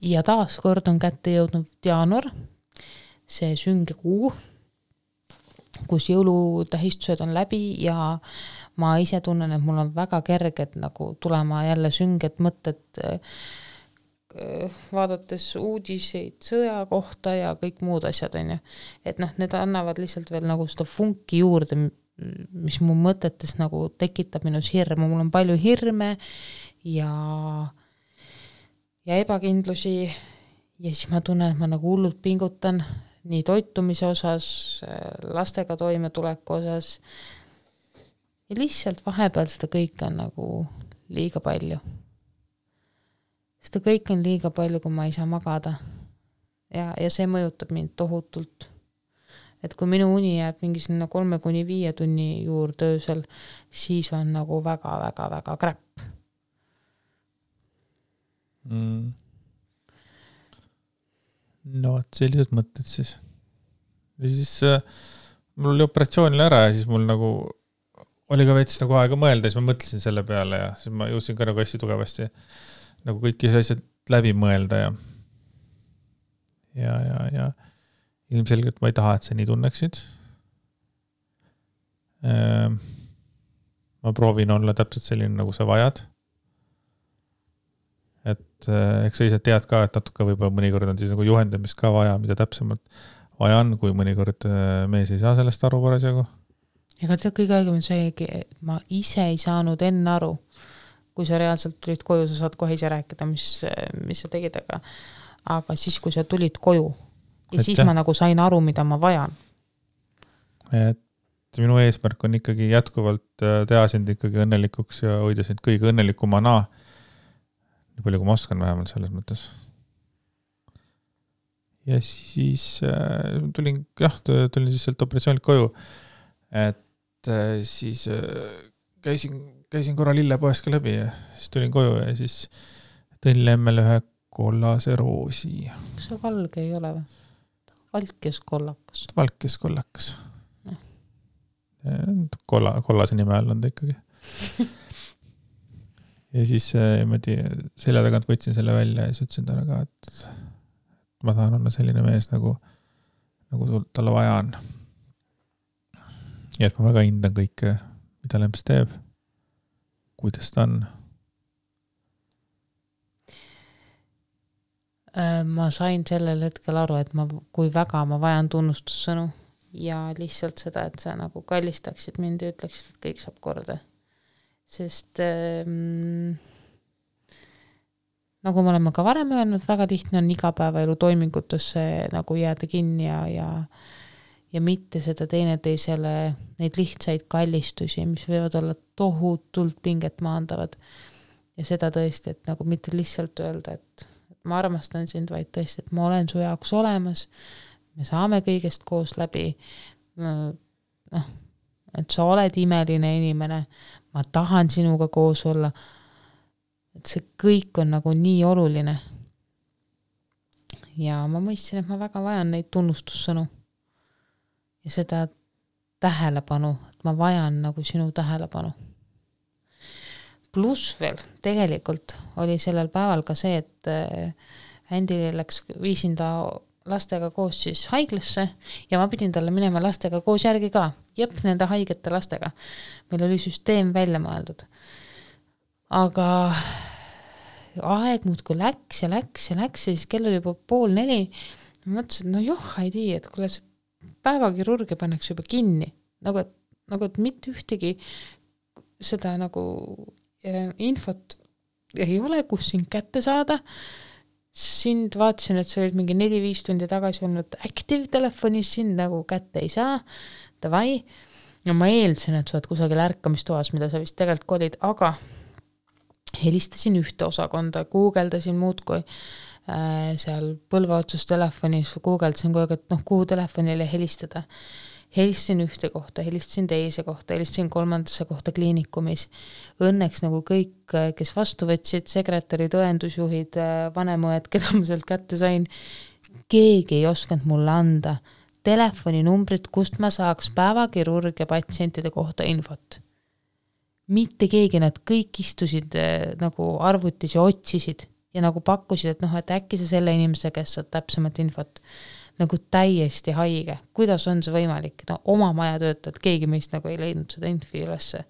ja taaskord on kätte jõudnud jaanuar, see sünge kuu kus jõulutähistused on läbi ja ma ise tunnen, et mul on väga kerged nagu tulema jälle sünged mõtted, äh, vaadates uudiseid sõja kohta ja kõik muud asjad, on ju. et noh, need annavad lihtsalt veel nagu seda funki juurde, mis mu mõtetes nagu tekitab minus hirmu, mul on palju hirme ja, ja ebakindlusi ja siis ma tunnen, et ma nagu hullult pingutan nii toitumise osas, lastega toimetuleku osas. ja lihtsalt vahepeal seda kõike on nagu liiga palju. Seda kõike on liiga palju, kui ma ei saa magada. ja, ja see mõjutab mind tohutult. et kui minu uni jääb mingi sinna kolme kuni viie tunni juurde öösel, siis on nagu väga-väga-väga kräpp mm no vot, sellised mõtted siis. ja siis äh, mul oli operatsioon oli ära ja siis mul nagu oli ka veits nagu aega mõelda, siis ma mõtlesin selle peale ja siis ma jõudsin ka nagu hästi tugevasti nagu kõik asjad läbi mõelda ja, ja, ja, ja ilmselgelt ma ei taha, et sa nii tunneksid äh,. ma proovin olla täpselt selline, nagu sa vajad et eh, eks sa ise tead ka, et natuke võib-olla mõnikord on siis nagu juhendamist ka vaja, mida täpsemalt vaja on, kui mõnikord eh, mees ei saa sellest aru parasjagu. ega tead, kõige õigem on seegi, et ma ise ei saanud enne aru, kui sa reaalselt tulid koju, sa saad kohe ise rääkida, mis, mis sa tegid, aga aga siis, kui sa tulid koju ja et siis jah. ma nagu sain aru, mida ma vajan. et minu eesmärk on ikkagi jätkuvalt eh, teha sind ikkagi õnnelikuks ja hoida sind kõige õnnelikumana nii palju, kui ma oskan vähemalt selles mõttes. ja siis äh, tulin, jah, tulin siis sealt operatsioonilt koju. et äh, siis äh, käisin, käisin korra lillepoest ka läbi ja siis tulin koju ja siis tõin Lemmele ühe kollase roosi. kas see valge ei ole või? valkes kollakas. valkes kollakas. kolla, kollase nime all on ta ikkagi ja siis äh, niimoodi selja tagant võtsin selle välja ja siis ütlesin talle ka, et ma tahan olla selline mees, nagu, nagu talle vaja on. ja et ma väga hindan kõike, mida Lemps teeb, kuidas ta on. Äh, ma sain sellel hetkel aru, et ma, kui väga ma vajan tunnustussõnu ja lihtsalt seda, et sa nagu kallistaksid mind ja ütleksid, et kõik saab korda sest ähm, nagu me oleme ka varem öelnud, väga lihtne on igapäevaelu toimingutesse nagu jääda kinni ja, ja ja mitte seda teineteisele, neid lihtsaid kallistusi, mis võivad olla tohutult pinget maandavad. ja seda tõesti, et nagu mitte lihtsalt öelda, et, ma armastan sind, vaid tõesti, et ma olen su jaoks olemas, me saame kõigest koos läbi, noh, et sa oled imeline inimene, ma tahan sinuga koos olla. et see kõik on nagu nii oluline. ja ma mõistsin, et ma väga vajan neid tunnustussõnu. Ja seda tähelepanu, et ma vajan nagu sinu tähelepanu. pluss veel tegelikult oli sellel päeval ka see, et äh, Andy läks, viisin ta lastega koos siis haiglasse ja ma pidin talle minema lastega koos järgi ka, jep, nende haigete lastega. meil oli süsteem välja mõeldud. aga aeg muudkui läks ja läks ja läks ja siis kell oli juba pool neli. ma mõtlesin, et no joh, ei tea, et kuule, see päevakirurgia pannakse juba kinni, nagu et nagu, et mitte ühtegi seda nagu äh, infot ei ole, kus sind kätte saada. sind vaatasin, et sa olid mingi neli-viis tundi tagasi olnud active telefonis, sind nagu kätte ei saa. Davai. no ma eeldasin, et sa oled kusagil ärkamistoas, mida sa vist tegelikult kolid, aga helistasin ühte osakonda, guugeldasin muudkui seal põlve otsas telefonis, guugeldasin kogu aeg, et noh, kuhu telefonile helistada helistasin ühte kohta, helistasin teise kohta, helistasin kolmandasse kohta kliinikumis. Õnneks nagu kõik, kes vastu võtsid, sekretärid, õendusjuhid, vanemõed, keda ma sealt kätte sain, keegi ei osanud mulle anda telefoninumbrit, kust ma saaks päevakirurgia patsientide kohta infot. mitte keegi, nad kõik istusid äh, nagu arvutis ja otsisid ja nagu pakkusid, et noh, et äkki sa selle inimese käest saad täpsemat infot nagu täiesti haige, kuidas on see võimalik, no oma maja töötajad, keegi meist nagu ei leidnud seda infi ülesse.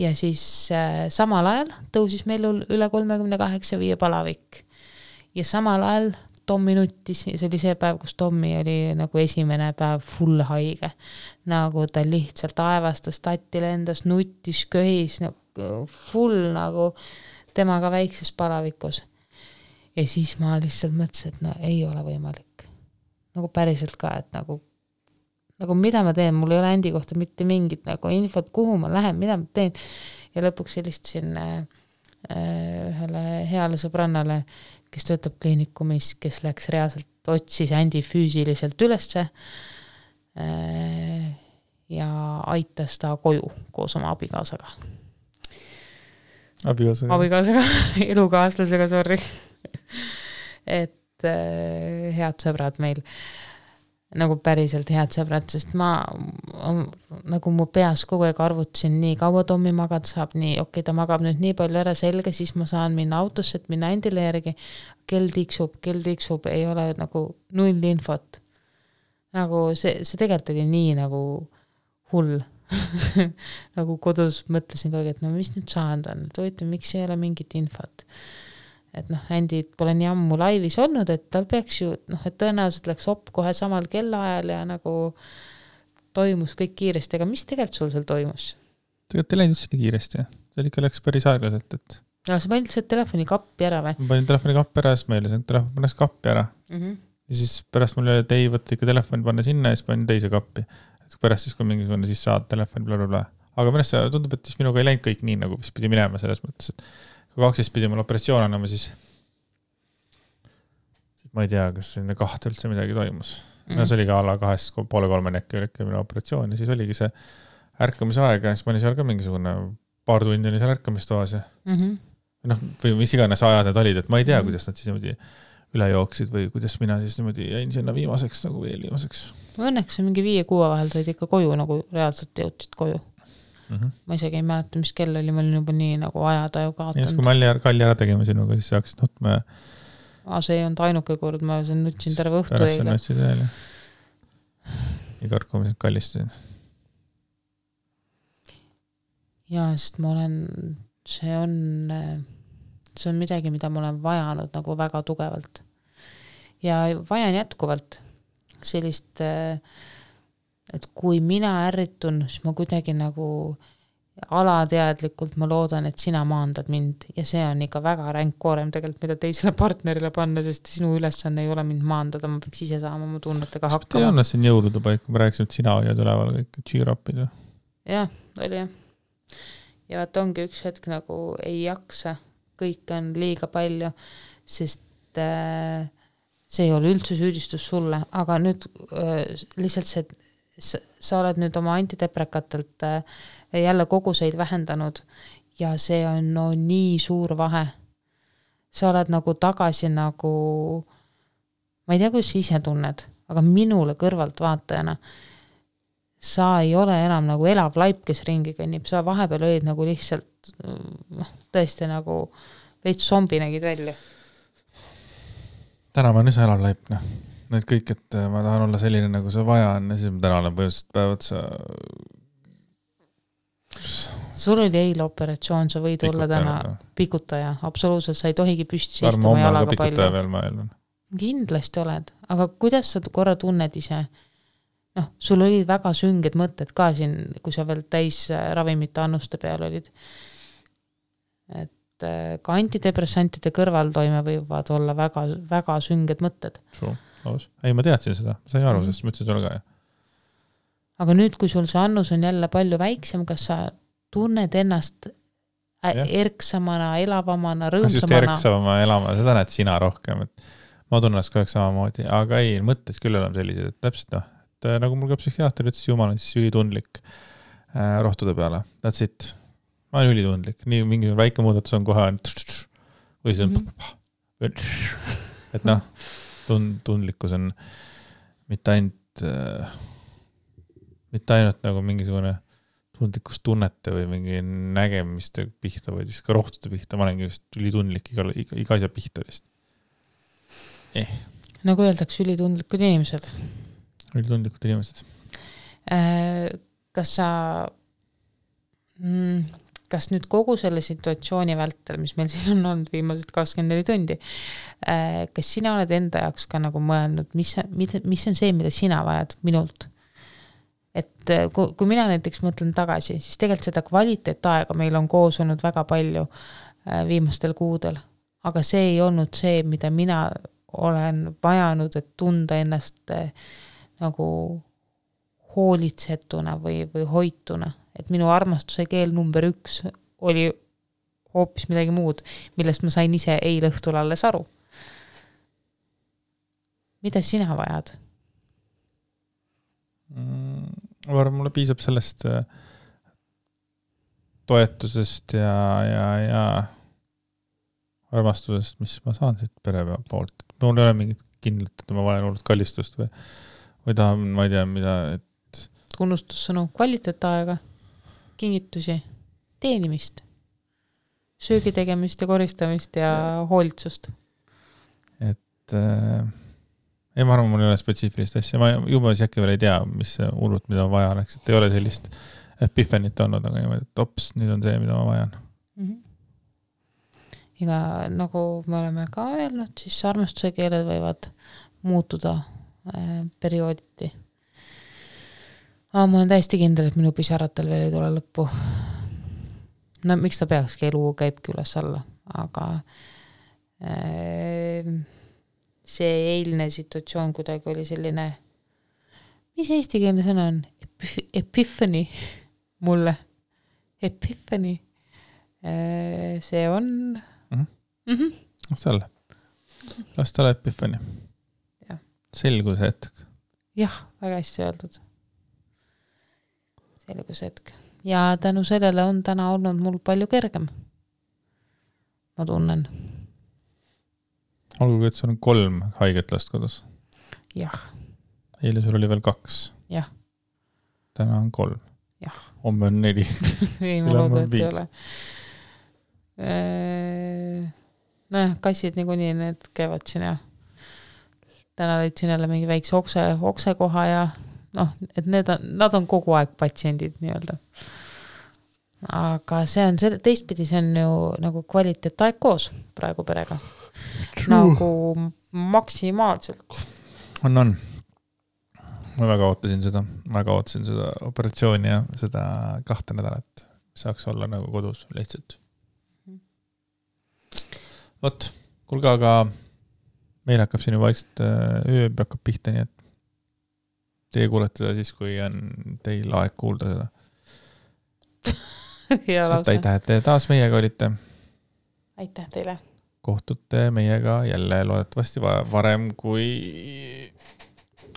ja siis äh, samal ajal tõusis meil üle kolmekümne kaheksa viie palavik ja samal ajal Tommi nuttis ja see oli see päev, kus Tommi oli nagu esimene päev full haige. nagu ta lihtsalt aevastas, tatti lendas, nuttis, köhis nagu full nagu temaga väikses palavikus. ja siis ma lihtsalt mõtlesin, et no ei ole võimalik nagu päriselt ka, et nagu, nagu mida ma teen, mul ei ole Andy kohta mitte mingit nagu infot, kuhu ma lähen, mida ma teen. ja lõpuks helistasin äh, äh, ühele heale sõbrannale, kes töötab kliinikumis, kes läks reaalselt, otsis Andy füüsiliselt ülesse äh, ja aitas ta koju koos oma abikaasaga. Abikaasaga? abikaasaga elukaaslasega, sorry et äh, head sõbrad meil, nagu päriselt head sõbrad, sest ma nagu mu peas kogu aeg arvutasin, nii kaua Tommi magada saab, nii okei okay,, ta magab nüüd nii palju ära, selge, siis ma saan minna autosse, et minna endile järgi. kell tiksub, kell tiksub, ei ole nagu null infot. nagu see, see tegelikult oli nii nagu hull nagu kodus mõtlesin kogu aeg, et no mis nüüd saanud on, et huvitav, miks ei ole mingit infot et noh, Andy pole nii ammu laivis olnud, et tal peaks ju noh, et tõenäoliselt läks op kohe samal kellaajal ja nagu toimus kõik kiiresti, aga mis tegelikult sul seal toimus? tegelikult ei läinud üldse nii kiiresti, see ikka läks päris aeglaselt, et. no sa panid lihtsalt telefoni kappi ära või? ma panin telefoni kappi ära, siis ma helistasin, et telefon pannakse kappi ära mm. -hmm. ja siis pärast mul oli, et ei, võta ikka telefon, panna sinna ja siis panin teise kappi. Pärast siis, kui mingisugune, siis saad telefoni blablabla. aga minu arust tundub, et siis minuga ei läinud kõik nii, nagu vist pidi minema selles mõttes, et kui kaksteist pidi mul operatsioon olema, siis, siis ma ei tea, kas enne kahte üldse midagi toimus mm. -hmm. no see oli ka a la kahest poole kolmeni äkki oli ikka minu operatsioon ja siis oligi see ärkamisaeg ja siis ma olin seal ka mingisugune paar tundi olin seal ärkamistoas ja mm -hmm. noh, või mis iganes ajad need olid, et ma ei tea mm, -hmm. kuidas nad siis niimoodi üle jooksid või kuidas mina siis niimoodi jäin sinna viimaseks nagu veel viimaseks. Õnneks mingi viie-kuue vahel said ikka koju nagu reaalselt jõudsid koju mm. -hmm. ma isegi ei mäleta, mis kell oli, ma olin juba nii nagu ajataju kaotanud. siis, kui Malli, Kalli ära tegime sinuga, siis sa hakkasid nutma ja. aa, see ei olnud ainuke kord, ma nutsin terve õhtu eile. nutsid veel, jah. iga kord, kui ma sind kallistasin. jaa, sest ma olen, see on, see on midagi, mida ma olen vajanud nagu väga tugevalt. ja vajan jätkuvalt sellist äh, et kui mina ärritun, siis ma kuidagi nagu alateadlikult ma loodan, et sina maandad mind ja see on ikka väga ränk koorem tegelikult, mida teisele partnerile panna, sest sinu ülesanne ei ole mind maandada, ma peaks ise saama oma tunnetega hakkama. ei olnud siin jõulude paiku, ma rääkisin, et sina hoiad üleval kõik või? jah, oli jah. ja vot ongi üks hetk nagu ei jaksa, kõike on liiga palju, sest äh, see ei ole üldse süüdistus sulle, aga nüüd äh, lihtsalt see sa oled nüüd oma antideprekatelt äh, jälle koguseid vähendanud ja see on no nii suur vahe. sa oled nagu tagasi nagu, ma ei tea, kuidas sa ise tunned, aga minule kõrvaltvaatajana sa ei ole enam nagu elav laip, kes ringi kõnnib, sa vahepeal olid nagu lihtsalt noh, tõesti nagu veits zombi nägid välja. täna ma olen üsna elav laip, noh need kõik, et äh, ma tahan olla selline, nagu see vaja on ja siis ma täna olen põhimõtteliselt päev otsa. sul oli eile operatsioon, sa võid pikutaja, olla täna pikutaja, absoluutselt, sa ei tohigi püsti istuma jalaga palju. kindlasti oled, aga kuidas sa korra tunned ise, noh, sul olid väga sünged mõtted ka siin, kui sa veel täis äh, ravimite annuste peal olid. et äh, ka antidepressantide kõrvaltoime võivad olla väga, väga sünged mõtted. Aus. ei, ma teadsin seda, sain aru Mhm. sellest, ma ütlesin sulle ka ju. aga nüüd, kui sul see annus on jälle palju väiksem, kas sa tunned ennast ä- Jah. erksamana, elavamana, kas just rõõmsamana? erksama elama, seda näed sina rohkem, et ma tunnen ennast kogu aeg samamoodi, aga ei, mõtted küll oleme sellised, et täpselt noh, et äh, nagu mul ka psühhiaater ütles, jumal on siis ülitundlik äh, rohtude peale, that's it. ma olen ülitundlik, nii mingi väike muudatus on kohe on või see on Mhm. et noh, tund-, tundlikkus on mitte ainult äh, mitte ainult nagu mingisugune tundlikkustunnete või mingi nägemiste pihta, vaid just ka rohtude pihta, ma olengi vist ülitundlik iga, iga, iga asja pihta vist. nagu öeldakse, ülitundlikud inimesed. Ülitundlikud inimesed. Äh, kas sa, kas nüüd kogu selle situatsiooni vältel, mis meil siin on olnud viimased kakskümmend neli tundi, äh, kas sina oled enda jaoks ka nagu mõelnud, mis, mis on see, mida sina vajad minult? et äh, kui, kui mina näiteks mõtlen tagasi, siis tegelikult seda kvaliteetaega meil on koos olnud väga palju viimastel kuudel, aga see ei olnud see, mida mina olen vajanud, et tunda ennast äh, nagu hoolitsetuna või, või hoituna, et minu armastuse keel number üks oli hoopis midagi muud, millest ma sain ise eile õhtul alles aru. mida sina vajad? ma arvan, mulle piisab sellest äh, toetusest ja, ja, ja armastusest, mis ma saan siit pere poolt, mul ei ole mingit kindlat, et ma vajan hullult kallistust või, või tahan, ma ei tea, mida, et tunnustussõnu, kvaliteetaega, kingitusi, teenimist, söögi tegemist ja koristamist ja hoolitsust. et äh, ei, ma arvan, mul ei ole spetsiifilist asja, ma juba siis äkki veel ei tea, mis hullult, mida vaja oleks, et ei ole sellist epifenit olnud, aga niimoodi, et ops, nüüd on see, mida ma vajan mm. -hmm. ja nagu me oleme ka öelnud, siis armastuse keeled võivad muutuda periooditi. aga ma olen täiesti kindel, et minu pisaratel veel ei tule lõppu. no miks ta peakski, elu käibki üles-alla, aga äh, see eilne situatsioon kuidagi oli selline, mis eestikeelne sõna on Epif, epiphany mulle, epiphany. see on Mhm. mm -hmm. las ta olla, las ta olla Jah.. Selguse hetk jah, väga hästi öeldud. selgushetk ja tänu sellele on täna olnud mul palju kergem. ma tunnen, olgugi, et sul on kolm haiget last kodus, jah, eile sul oli veel kaks. Jah. täna on kolm. Jah. homme on neli. ei ma loodan, et ei ole. nojah, kassid niikuinii, need käivad siin ja täna leidsin jälle mingi väikse okse, oksekoha ja noh, et need on, nad on kogu aeg patsiendid nii-öelda. aga see on see, teistpidi see on ju nagu kvaliteetaeg koos praegu perega. nagu maksimaalselt. on, on. ma väga ootasin seda, väga ootasin seda operatsiooni ja seda kahte nädalat. saaks olla nagu kodus lihtsalt. vot, kuulge, aga meil hakkab siin ju vaikselt äh, öö hakkab pihta, nii et teie kuulete seda siis, kui on teil aeg kuulda seda. hea lause, aitäh, et te taas meiega olite. aitäh teile. kohtute meiega jälle loodetavasti va- varem kui.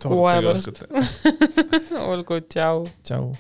Kuu aja pärast. olgu, tšau. tšau.